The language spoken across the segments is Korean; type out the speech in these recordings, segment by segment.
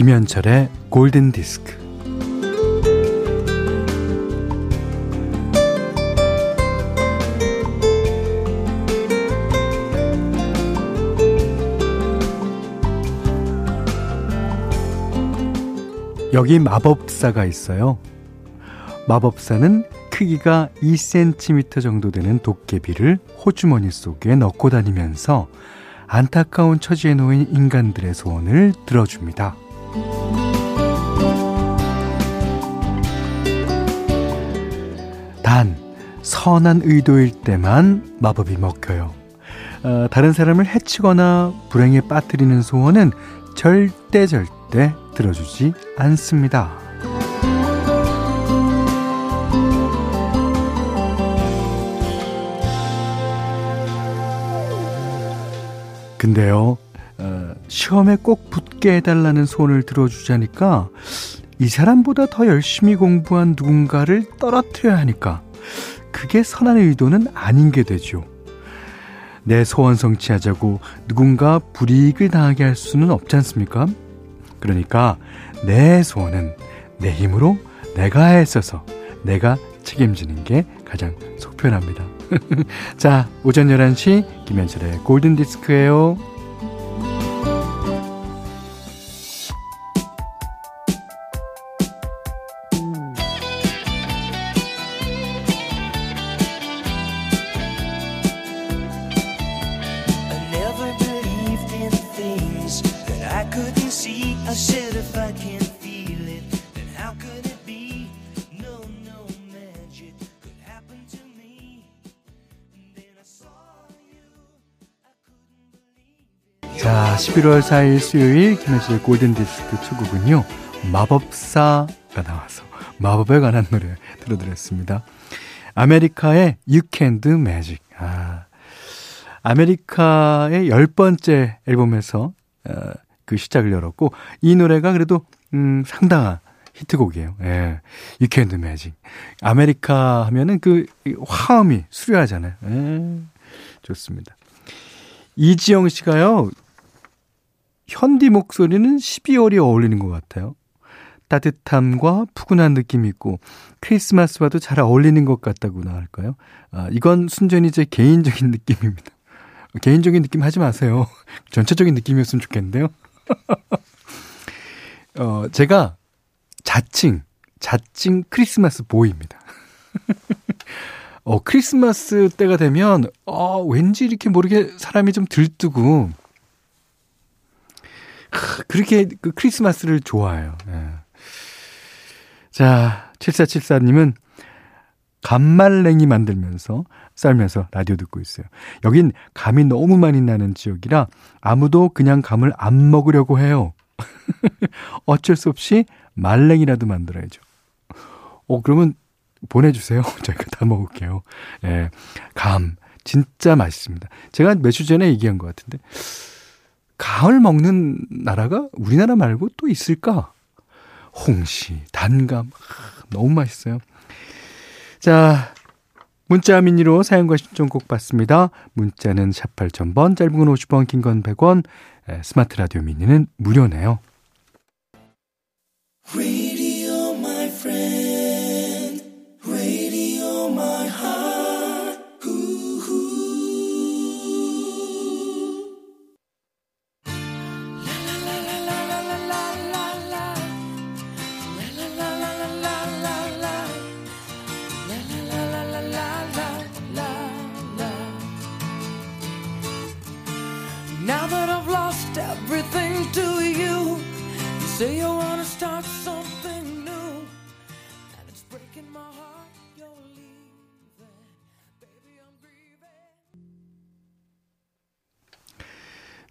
김현철의 골든 디스크. 여기 마법사가 있어요. 마법사는 크기가 2cm 정도 되는 도깨비를 호주머니 속에 넣고 다니면서 안타까운 처지에 놓인 인간들의 소원을 들어줍니다. 단, 선한 의도일 때만 마법이 먹혀요. 어, 다른 사람을 해치거나 불행에 빠뜨리는 소원은 절대 절대 들어주지 않습니다. 근데요, 어, 시험에 꼭 붙게 해달라는 소원을 들어주자니까 이 사람보다 더 열심히 공부한 누군가를 떨어뜨려야 하니까 그게 선한 의도는 아닌 게 되죠. 내 소원 성취하자고 누군가 불이익을 당하게 할 수는 없지 않습니까? 그러니까 내 소원은 내 힘으로 내가 애써서 내가 책임지는 게 가장 속편합니다. 자, 오전 11시 김현철의 골든디스크예요. 자, 11월 4일 수요일 김현철의 골든디스크 첫 곡은요. 마법사가 나와서 마법에 관한 노래 들어드렸습니다. 아메리카의 You Can Do Magic. 아, 아메리카의 열 번째 앨범에서 어, 그 시작을 열었고 이 노래가 그래도 음, 상당한 히트곡이에요. 예. You Can Do Magic. 아메리카 하면은 그 화음이 수려하잖아요. 예. 좋습니다. 이지영 씨가요. 현디 목소리는 12월이 어울리는 것 같아요. 따뜻함과 푸근한 느낌이 있고 크리스마스와도 잘 어울리는 것 같다고나 할까요? 아, 이건 순전히 제 개인적인 느낌입니다. 개인적인 느낌 하지 마세요. 전체적인 느낌이었으면 좋겠는데요. 어, 제가 자칭, 자칭 크리스마스 보이입니다. 어, 크리스마스 때가 되면, 어, 왠지 이렇게 모르게 사람이 좀 들뜨고, 그렇게 그 크리스마스를 좋아해요. 예. 자, 7474님은 감말랭이 만들면서 쌀면서 라디오 듣고 있어요. 여긴 감이 너무 많이 나는 지역이라 아무도 그냥 감을 안 먹으려고 해요. 어쩔 수 없이 말랭이라도 만들어야죠. 어, 그러면 보내주세요. 저희가 다 먹을게요. 예. 감. 진짜 맛있습니다. 제가 몇 주 전에 얘기한 것 같은데. 감을 먹는 나라가 우리나라 말고 또 있을까? 홍시, 단감. 너무 맛있어요. 자, 문자 미니로 사연과 신청 곡 받습니다. 문자는 샵 8000번, 짧은 건 50원, 긴 건 100원, 스마트 라디오 미니는 무료네요.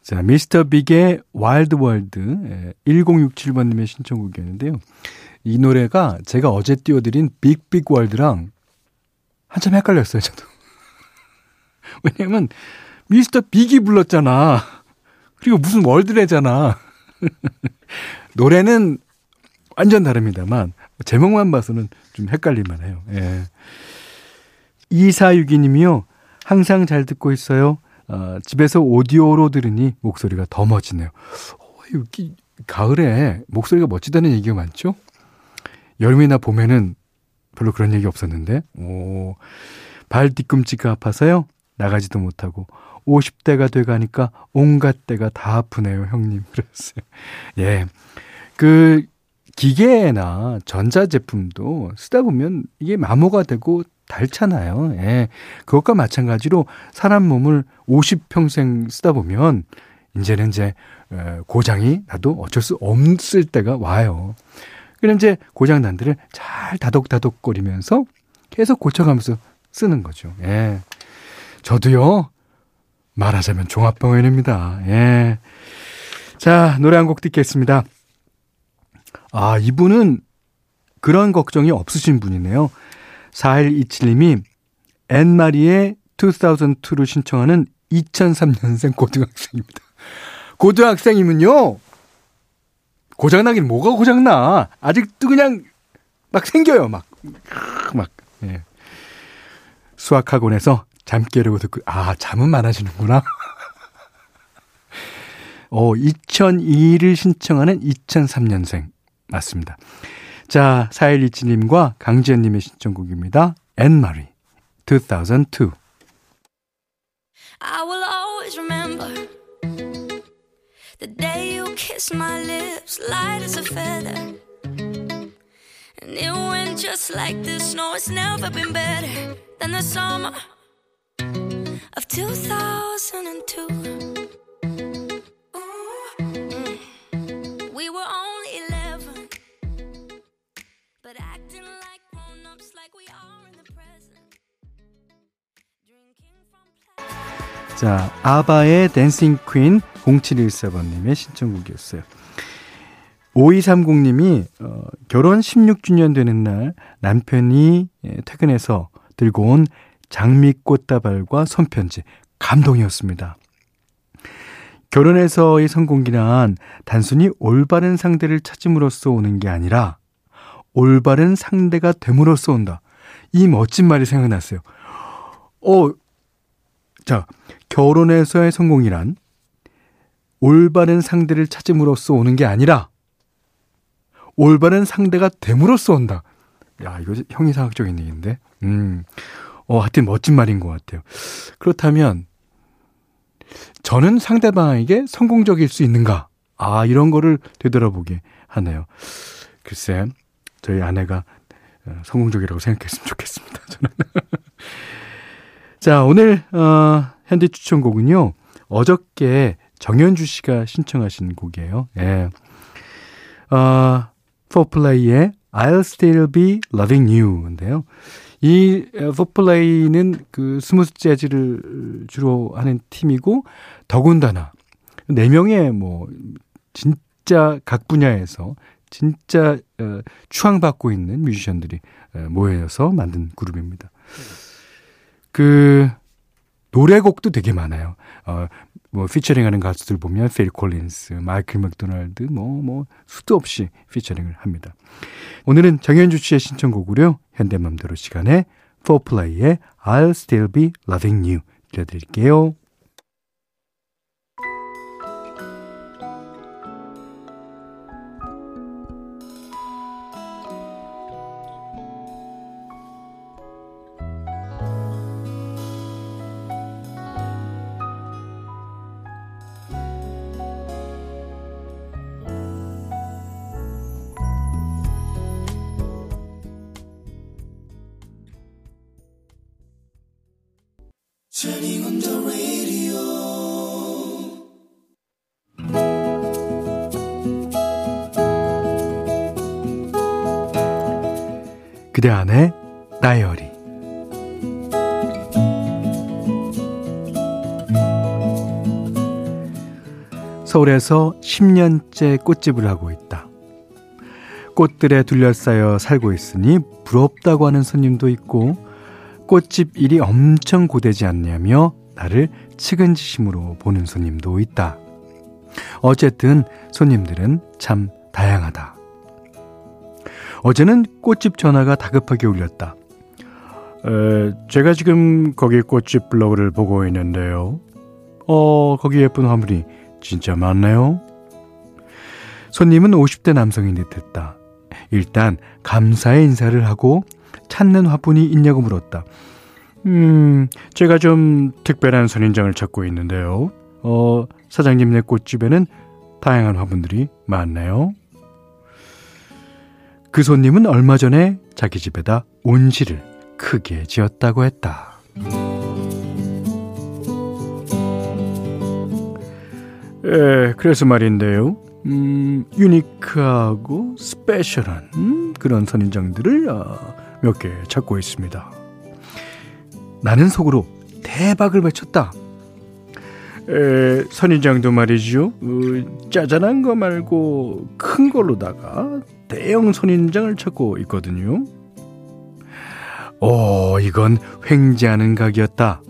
자, 미스터 빅의 Wild World 1067번 님의 신청곡이었는데요. 이 노래가 제가 어제 띄워드린 Big Big World랑 한참 헷갈렸어요, 저도. 왜냐면 미스터 빅이 불렀잖아. 그리고 무슨 World래잖아. 노래는 완전 다릅니다만 제목만 봐서는 좀 헷갈릴만 해요. 예. 2462님이요. 항상 잘 듣고 있어요. 어, 집에서 오디오로 들으니 목소리가 더 멋지네요. 어, 여기 가을에 목소리가 멋지다는 얘기가 많죠? 여름이나 봄에는 별로 그런 얘기 없었는데, 오, 발 뒤꿈치가 아파서요? 나가지도 못하고, 50대가 돼가니까 온갖 데가 다 아프네요, 형님. 그랬어요. 예. 그, 기계나 전자제품도 쓰다 보면 이게 마모가 되고 닳잖아요. 예. 그것과 마찬가지로 사람 몸을 50평생 쓰다 보면 이제는 이제 고장이 나도 어쩔 수 없을 때가 와요. 그럼 이제 고장 난 데를 잘 다독다독거리면서 계속 고쳐가면서 쓰는 거죠. 예. 저도요, 말하자면 종합병원입니다. 예. 자, 노래 한 곡 듣겠습니다. 아, 이분은 그런 걱정이 없으신 분이네요. 4127님이 앤마리의 2002를 신청하는 2003년생 고등학생입니다. 고등학생이면요, 고장나긴 뭐가 고장나. 아직도 그냥 막 생겨요, 막. 막, 예. 수학학원에서 잠 깨려고 듣고, 아, 잠은 많아지는구나. 어, 2002를 신청하는 2003년생. 맞습니다. 자, 4127님과 강지연님의 신청곡입니다. 앤마리, 2002. I will always remember the day you kissed my lips, light as a feather. And it went just like this. No, it's never been better than the summer of 2002. 자, 아바의 댄싱 퀸 0714번님의 신청곡이었어요. 5230님이 어, 결혼 16주년 되는 날 남편이 예, 퇴근해서 들고 온 장미 꽃다발과 손편지 감동이었습니다. 결혼에서의 성공이란 단순히 올바른 상대를 찾음으로써 오는 게 아니라 올바른 상대가 됨으로써 온다. 이 멋진 말이 생각났어요. 어, 자, 결혼에서의 성공이란 올바른 상대를 찾음으로써 오는 게 아니라 올바른 상대가 됨으로써 온다. 야, 이거 형이상학적인 얘기인데. 음. 어, 하여튼 멋진 말인 것 같아요. 그렇다면 저는 상대방에게 성공적일 수 있는가? 아, 이런 거를 되돌아보게 하네요. 글쎄, 저희 아내가 어, 성공적이라고 생각했으면 좋겠습니다. 저는. 자, 오늘 어 현디 추천곡은요. 어저께 정현주 씨가 신청하신 곡이에요. 예. 어, 포플레이의 I'll Still Be Loving You인데요. 이 포플레이는 그 smooth 재즈를 주로 하는 팀이고 더군다나 네 명의 뭐 진짜 각 분야에서 진짜 어, 추앙받고 있는 뮤지션들이 모여서 만든 그룹입니다. 그 노래곡도 되게 많아요. 어, 뭐 피처링하는 가수들 보면 필 콜린스, 마이클 맥도날드 뭐뭐 수도 없이 피처링을 합니다. 오늘은 정현주 씨의 신청곡으로 현디 맘대로 시간에 포플레이의 I'll Still Be Loving You 들려드릴게요. 그대 안에 다이어리 서울에서 10년째 꽃집을 하고 있다. 꽃들에 둘러싸여 살고 있으니 부럽다고 하는 손님도 있고 꽃집 일이 엄청 고되지 않냐며 나를 측은지심으로 보는 손님도 있다. 어쨌든 손님들은 참 다양하다. 어제는 꽃집 전화가 다급하게 울렸다. 에, 제가 지금 거기 꽃집 블로그를 보고 있는데요. 어, 거기 예쁜 화물이 진짜 많네요. 손님은 50대 남성인 듯 했다. 일단 감사의 인사를 하고 찾는 화분이 있냐고 물었다. 음, 제가 좀 특별한 선인장을 찾고 있는데요. 어, 사장님네 꽃집에는 다양한 화분들이 많네요. 그 손님은 얼마 전에 자기 집에다 온실을 크게 지었다고 했다. 에, 그래서 말인데요. 음, 유니크하고 스페셜한 음, 그런 선인장들을 아, 몇 개 찾고 있습니다. 나는 속으로 대박을 외쳤다. 에, 선인장도 말이죠. 어, 짜잔한 거 말고 큰 걸로다가 대형 선인장을 찾고 있거든요. 오, 이건 횡재하는 각이었다.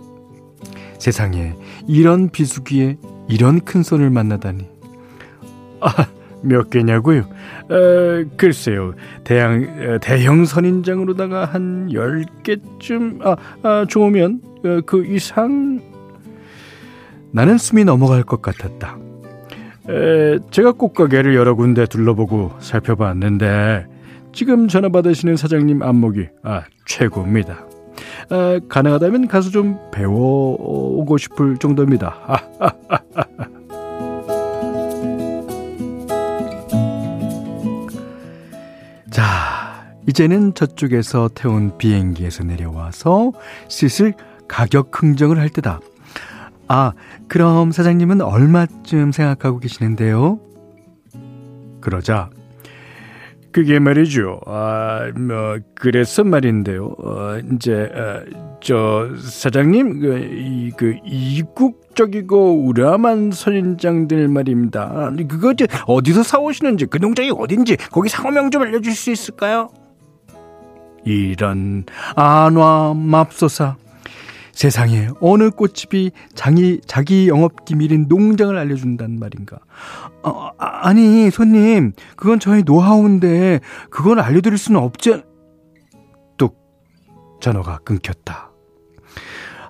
세상에 이런 비수기에 이런 큰 손을 만나다니. 아, 몇 개냐고요? 어, 글쎄요. 대형, 대형 선인장으로다가 한 10개쯤, 아, 아 좋으면 어, 그 이상. 나는 숨이 넘어갈 것 같았다. 에, 제가 꽃가게를 여러 군데 둘러보고 살펴봤는데, 지금 전화 받으시는 사장님 안목이, 아, 최고입니다. 아, 가능하다면 가서 좀 배워오고 싶을 정도입니다. 이제는 저쪽에서 태운 비행기에서 내려와서 슬슬 가격 흥정을 할 때다. 아, 그럼 사장님은 얼마쯤 생각하고 계시는데요? 그러자 그게 말이죠. 아, 뭐 그래서 말인데요. 어, 이제 어, 저 사장님 그, 이, 그 이국적이고 우람한 선인장들 말입니다. 그거 어디서 사오시는지 그 농장이 어딘지 거기 상호명 좀 알려줄 수 있을까요? 이런 안와 맙소사. 세상에 어느 꽃집이 장이, 자기 영업 기밀인 농장을 알려준단 말인가. 어, 아, 니 손님, 그건 저희 노하우인데, 그건 알려드릴 수는 없지. 뚝, 전화가 끊겼다.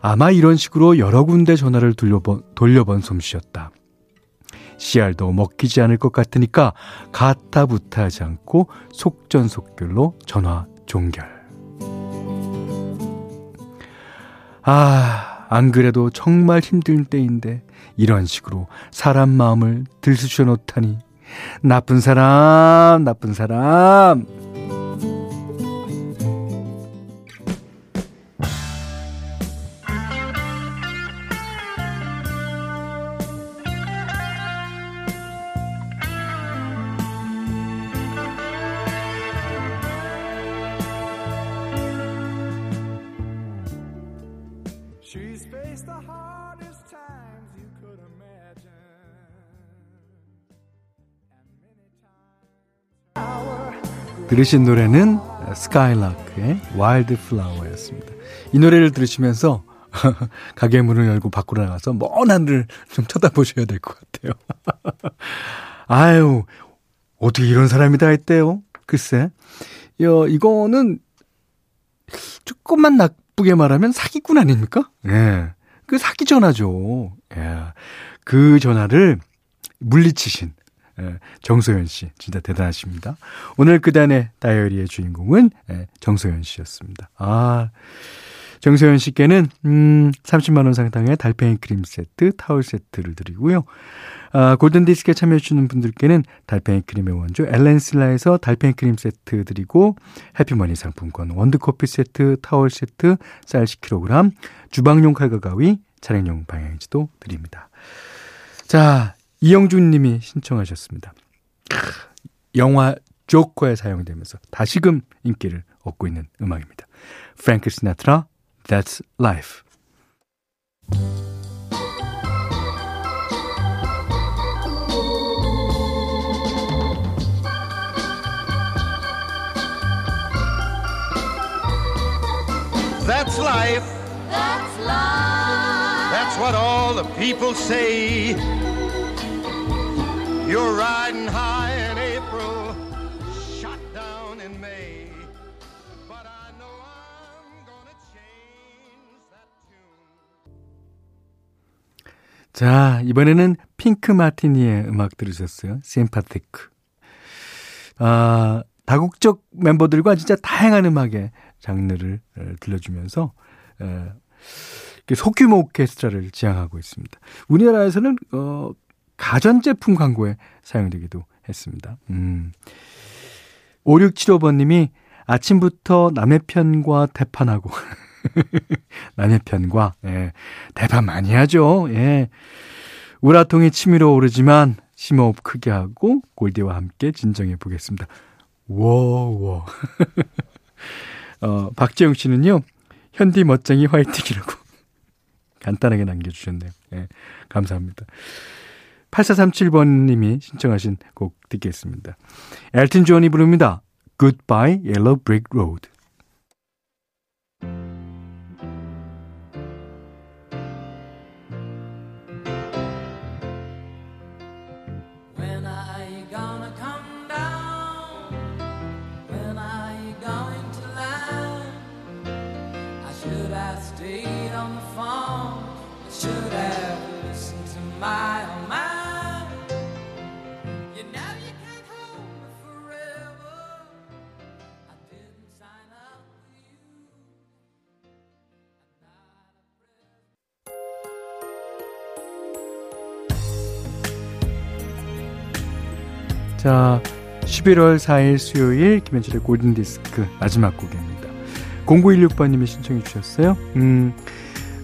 아마 이런 식으로 여러 군데 전화를 돌려본, 돌려본 솜씨였다. 씨알도 먹히지 않을 것 같으니까 가타부타하지 않고 속전속결로 전화 종결. 아, 안 그래도 정말 힘든 때인데 이런 식으로 사람 마음을 들쑤셔 놓다니 나쁜 사람, 나쁜 사람. 들으신 노래는 스카이라크의 Wildflower였습니다. 이 노래를 들으시면서 가게 문을 열고 밖으로 나가서 먼 하늘을 좀 쳐다보셔야 될 것 같아요. 아유, 어떻게 이런 사람이 다 있대요? 글쎄. 여, 이거는 조금만 나쁘게 말하면 사기꾼 아닙니까? 예. 그 사기 전화죠. 예. 그 전화를 물리치신 예, 정소연 씨 진짜 대단하십니다. 오늘 그단의 다이어리의 주인공은 예, 정소연 씨였습니다. 아 정소연 씨께는 음 30만 원 상당의 달팽이 크림 세트, 타월 세트를 드리고요. 아, 골든 디스크에 참여해주시는 분들께는 달팽이 크림의 원조 엘렌실라에서 달팽이 크림 세트 드리고 해피머니 상품권 원두 커피 세트, 타월 세트, 쌀 10kg, 주방용 칼과 가위, 차량용 방향제도 드립니다. 자, 이영준 님이 신청하셨습니다. 영화 조커에 사용되면서 다시금 인기를 얻고 있는 음악입니다. 프랭크 시나트라, That's Life. That's life. That's life. That's what all the people say. You're riding high in April, shot down in May. But I know I'm gonna change that tune. 자, 이번에는 핑크 마티니의 음악 들으셨어요. 심파티크. 아, 다국적 멤버들과 진짜 다양한 음악의 장르를 들려주면서 에, 소규모 오케스트라를 지향하고 있습니다. 우리나라에서는 어, 가전제품 광고에 사용되기도 했습니다. 음. 5675번님이 아침부터 남의 편과 대판하고 남의 편과 예, 대판 많이 하죠. 예. 우라통이 치밀어 오르지만 심호흡 크게 하고 골디와 함께 진정해 보겠습니다. 워워. 어, 박재영 씨는요. 현디 멋쟁이 화이팅이라고 간단하게 남겨주셨네요. 예, 감사합니다. 8437번님이 신청하신 곡 듣겠습니다. 엘튼 존이 부릅니다. Goodbye Yellow Brick Road. 자, 11월 4일 수요일 김현철의 골든디스크 마지막 곡입니다. 0916번님이 신청해 주셨어요. 음,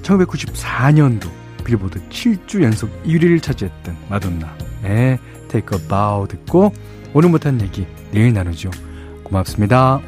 1994년도 빌보드 7주 연속 1위를 차지했던 마돈나. 네, Take a Bow 듣고 오늘 못한 얘기 내일 나누죠. 고맙습니다.